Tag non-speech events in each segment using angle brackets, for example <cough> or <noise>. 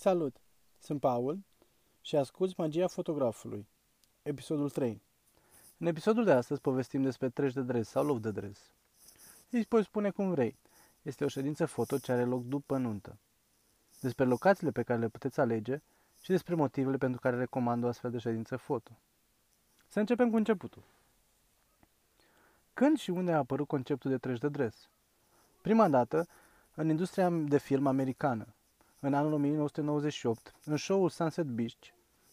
Salut! Sunt Paul și asculți Magia Fotografului, episodul 3. În episodul de astăzi povestim despre treci de dres sau loc de dres. Îi poți spune cum vrei. Este o ședință foto ce are loc după nuntă. Despre locațiile pe care le puteți alege și despre motivele pentru care recomand o astfel de ședință foto. Să începem cu începutul. Când și unde a apărut conceptul de treci de dres? Prima dată, în industria de film americană, în anul 1998, în show-ul Sunset Beach,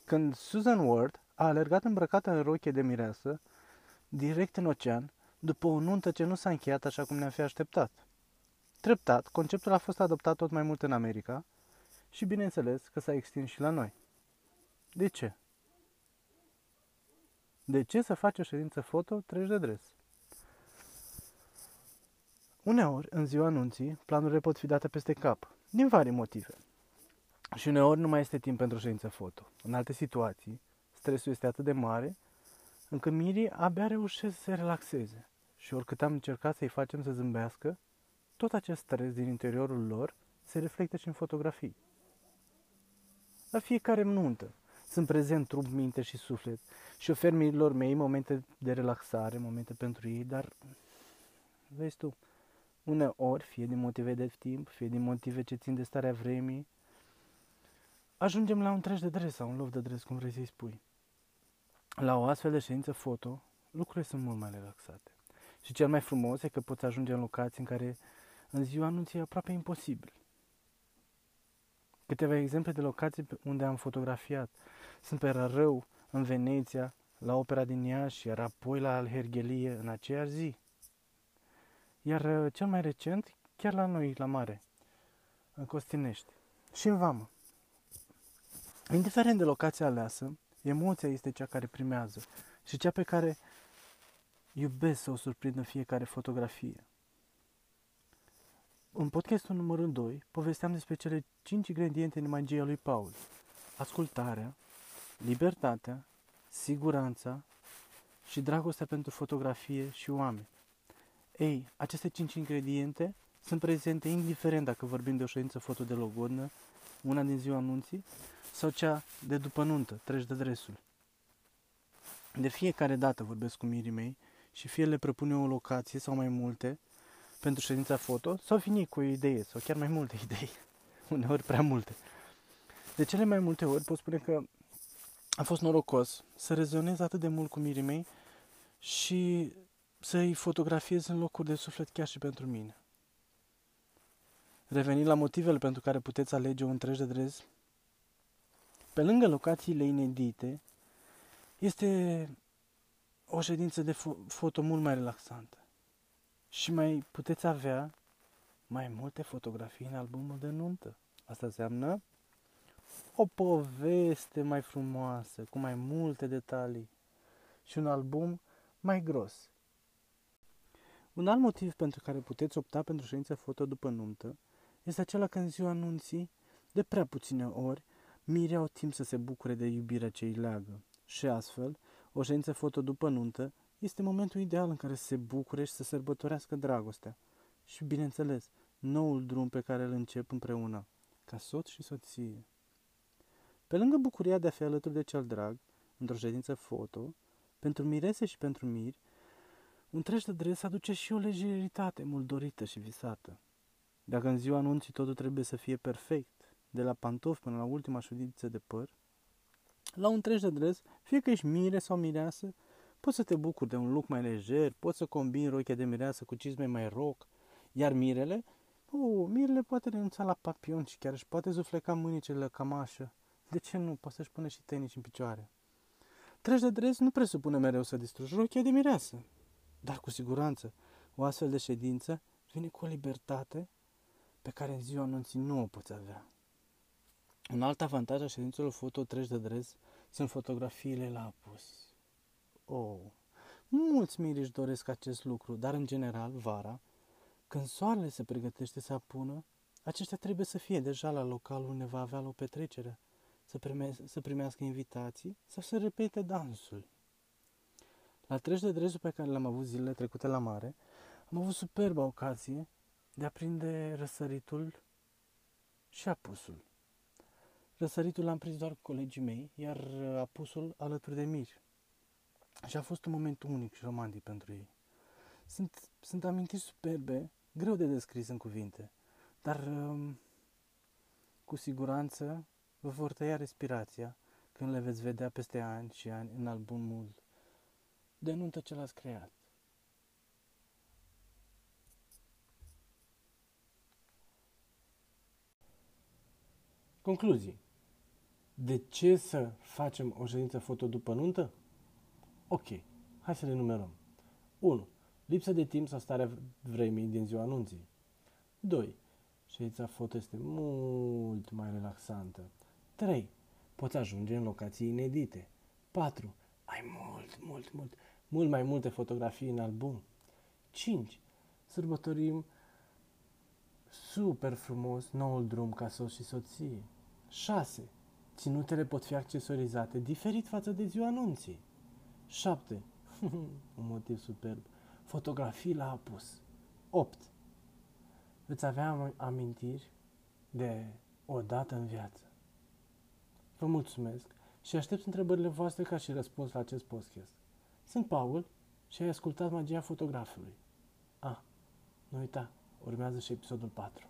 când Susan Ward a alergat îmbrăcată în rochie de mireasă, direct în ocean, după o nuntă ce nu s-a încheiat așa cum ne-am fi așteptat. Treptat, conceptul a fost adoptat tot mai mult în America și bineînțeles că s-a extins și la noi. De ce? De ce să faci o ședință foto treci de dres? Uneori, în ziua anunții, planurile pot fi date peste cap, din vari motive. Și uneori nu mai este timp pentru ședință foto. În alte situații, stresul este atât de mare, încât mirii abia reușesc să se relaxeze. Și oricât am încercat să-i facem să zâmbească, tot acest stres din interiorul lor se reflectă și în fotografii. La fiecare nuntă sunt prezent trup, minte și suflet și ofer mirilor mei momente de relaxare, momente pentru ei, dar vezi tu, uneori, fie din motive de timp, fie din motive ce țin de starea vremii, ajungem la un treci de dres sau un loc de dres, cum vrei să-i spui. La o astfel de ședință foto, lucrurile sunt mult mai relaxate. Și cel mai frumos e că poți ajunge în locații în care în ziua nu ți-e aproape imposibil. Câteva exemple de locații unde am fotografiat. Sunt pe Rărău, în Veneția, la opera din Iași, iar apoi la Alhergelie în aceeași zi. Iar uh, cel mai recent, chiar la noi, la mare, în Costinești și în Vamă. Indiferent de locația aleasă, emoția este cea care primează și cea pe care iubesc să o surprind în fiecare fotografie. În podcastul numărul 2 povesteam despre cele 5 ingrediente în magia lui Paul. Ascultarea, libertatea, siguranța și dragostea pentru fotografie și oameni. Ei, aceste 5 ingrediente sunt prezente indiferent dacă vorbim de o ședință foto de logodnă, una din ziua anunții, sau cea de după nuntă, treci de dresul. De fiecare dată vorbesc cu mirii mei și fie le propun eu o locație sau mai multe pentru ședința foto sau vin cu o idee sau chiar mai multe <laughs> idei, uneori prea multe. De cele mai multe ori pot spune că a fost norocos să rezonez atât de mult cu mirii mei și să-i fotografiez în locuri de suflet chiar și pentru mine. Revenind la motivele pentru care puteți alege un treci de drez, pe lângă locațiile inedite, este o ședință de fo- foto mult mai relaxantă. Și mai puteți avea mai multe fotografii în albumul de nuntă. Asta înseamnă o poveste mai frumoasă, cu mai multe detalii și un album mai gros. Un alt motiv pentru care puteți opta pentru ședință foto după nuntă este acela că în ziua anunții, de prea puține ori, mirii au timp să se bucure de iubirea ce îi leagă. Și astfel, o ședință foto după nuntă este momentul ideal în care să se bucure și să sărbătorească dragostea. Și, bineînțeles, noul drum pe care îl încep împreună, ca soț și soție. Pe lângă bucuria de a fi alături de cel drag, într-o ședință foto, pentru mirese și pentru miri, un treci de dres aduce și o lejeritate mult dorită și visată. Dacă în ziua anunții totul trebuie să fie perfect, de la pantofi până la ultima șudiță de păr, la un treci de dres, fie că ești mire sau mireasă, poți să te bucuri de un look mai lejer, poți să combini rochia de mireasă cu cizme mai rock, iar mirele, oh, mirele poate renunța la papion și chiar își poate zufleca mânicele la camașă. De ce nu? Poate să-și pune și tenici în picioare. Treci de dres nu presupune mereu să distrugi rochia de mireasă. Dar cu siguranță, o astfel de ședință vine cu o libertate pe care în ziua anunții nu o poți avea. Un alt avantaj a ședințelor foto treci de dres sunt fotografiile la apus. Oh, mulți miri își doresc acest lucru, dar în general, vara, când soarele se pregătește să apună, aceștia trebuie să fie deja la localul unde va avea o petrecere, să, prime- să primească invitații sau să repete dansul. La treci de drezul pe care l-am avut zilele trecute la mare, am avut superba ocazie de a prinde răsăritul și apusul. Răsăritul l-am prins doar cu colegii mei, iar uh, apusul alături de Mir. Și a fost un moment unic și romantic pentru ei. Sunt, sunt amintiri superbe, greu de descris în cuvinte, dar um, cu siguranță vă vor tăia respirația când le veți vedea peste ani și ani în albumul de nuntă ce l-ați creat. Concluzii. De ce să facem o ședință foto după nuntă? Ok, hai să le numerăm. 1. Lipsă de timp sau starea vremii din ziua anunții. 2. Ședința foto este mult mai relaxantă. 3. Poți ajunge în locații inedite. 4. Ai mult, mult, mult, mult mai multe fotografii în album. 5. Sărbătorim super frumos noul drum ca soț și soție. 6. Ținutele pot fi accesorizate diferit față de ziua anunții. 7. <laughs> Un motiv superb. Fotografii la apus. 8. Veți avea amintiri de o dată în viață. Vă mulțumesc și aștept întrebările voastre ca și răspuns la acest podcast. Sunt Paul și ai ascultat Magia Fotografului. Ah, nu uita, urmează și episodul 4.